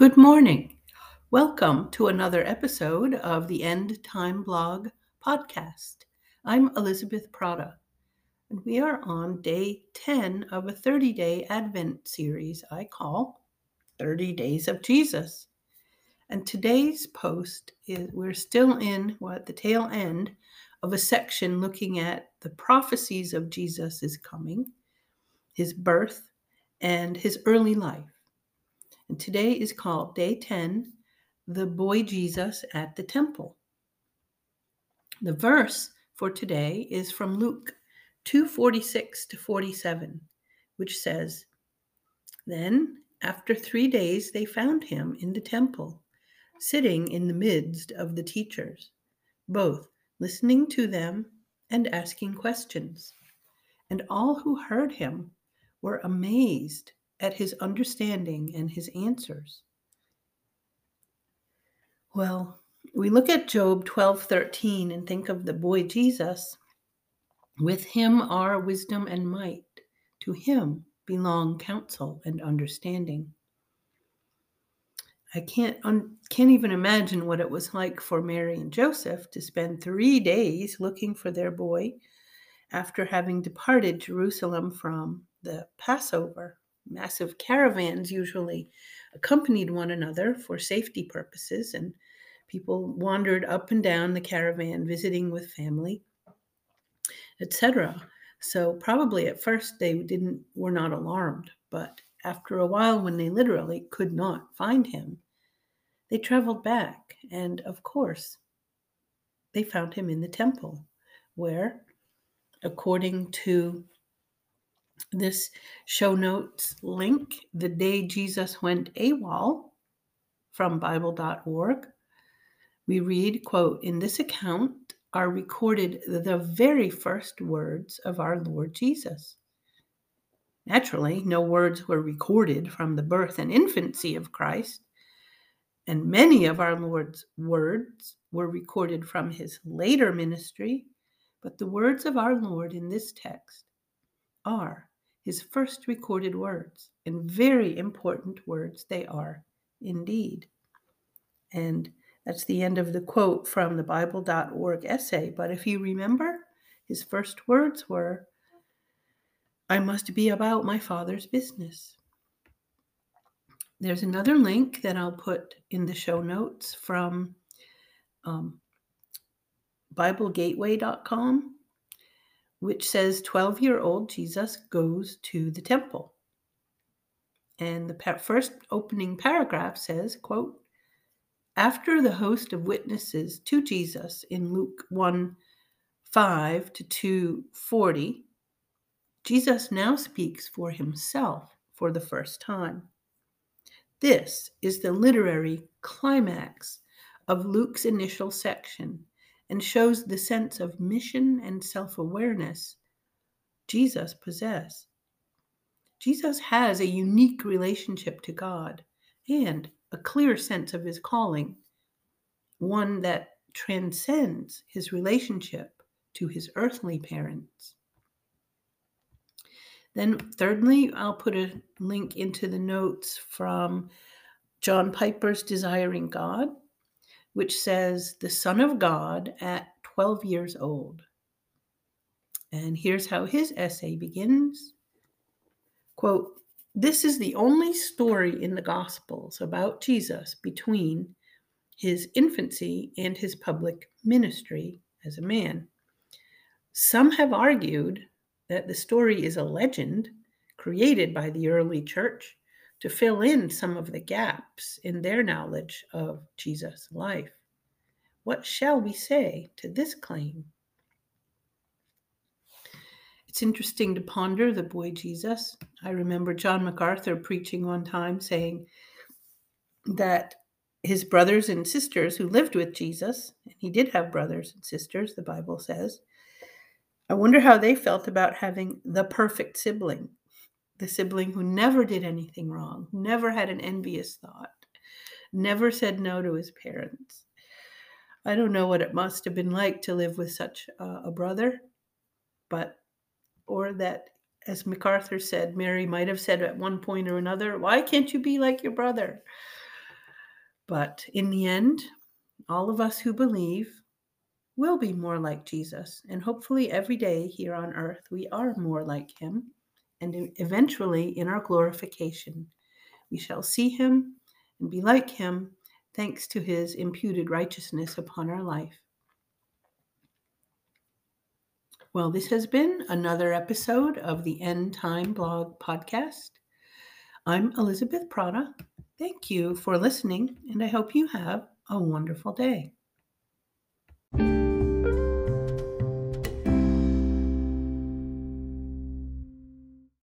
Good morning. Welcome to another episode of the End Time Blog podcast. I'm Elizabeth Prata, and we are on day 10 of a 30 day Advent series I call 30 Days of Jesus. And today's post is we're still in what the tail end of a section looking at the prophecies of Jesus' coming, his birth, and his early life. And today is called Day 10 The Boy Jesus at the Temple. The verse for today is from Luke 246 to 47, which says, Then, after three days, they found him in the temple, sitting in the midst of the teachers, both listening to them and asking questions. And all who heard him were amazed at his understanding and his answers. Well, we look at Job 12:13 and think of the boy Jesus. With him are wisdom and might. To him belong counsel and understanding. I can't un- can't even imagine what it was like for Mary and Joseph to spend 3 days looking for their boy after having departed Jerusalem from the Passover massive caravans usually accompanied one another for safety purposes, and people wandered up and down the caravan visiting with family, etc. So probably at first they didn't were not alarmed, but after a while when they literally could not find him, they traveled back and of course they found him in the temple where according to this show notes link, the day Jesus went AWOL from Bible.org. We read, quote, in this account are recorded the very first words of our Lord Jesus. Naturally, no words were recorded from the birth and infancy of Christ, and many of our Lord's words were recorded from his later ministry, but the words of our Lord in this text are his first recorded words, and very important words they are indeed. And that's the end of the quote from the Bible.org essay. But if you remember, his first words were, I must be about my Father's business. There's another link that I'll put in the show notes from um, BibleGateway.com which says 12 year old Jesus goes to the temple. And the first opening paragraph says, quote, after the host of witnesses to Jesus in Luke 1 5 to 240, Jesus now speaks for himself for the first time. This is the literary climax of Luke's initial section and shows the sense of mission and self awareness Jesus possessed. Jesus has a unique relationship to God and a clear sense of his calling, one that transcends his relationship to his earthly parents. Then, thirdly, I'll put a link into the notes from John Piper's Desiring God, which says, The Son of God at 12 years old. And here's how his essay begins Quote, This is the only story in the Gospels about Jesus between his infancy and his public ministry as a man. Some have argued that the story is a legend created by the early church to fill in some of the gaps in their knowledge of Jesus' life. What shall we say to this claim? It's interesting to ponder the boy Jesus. I remember John MacArthur preaching one time saying that his brothers and sisters who lived with Jesus, and he did have brothers and sisters, the Bible says, I wonder how they felt about having the perfect sibling the sibling who never did anything wrong, never had an envious thought, never said no to his parents. I don't know what it must have been like to live with such a brother, but, or that, as MacArthur said, Mary might have said at one point or another, Why can't you be like your brother? But in the end, all of us who believe will be more like Jesus. And hopefully, every day here on earth, we are more like him. And eventually, in our glorification, we shall see him and be like him thanks to his imputed righteousness upon our life. Well, this has been another episode of the End Time Blog Podcast. I'm Elizabeth Prata. Thank you for listening, and I hope you have a wonderful day.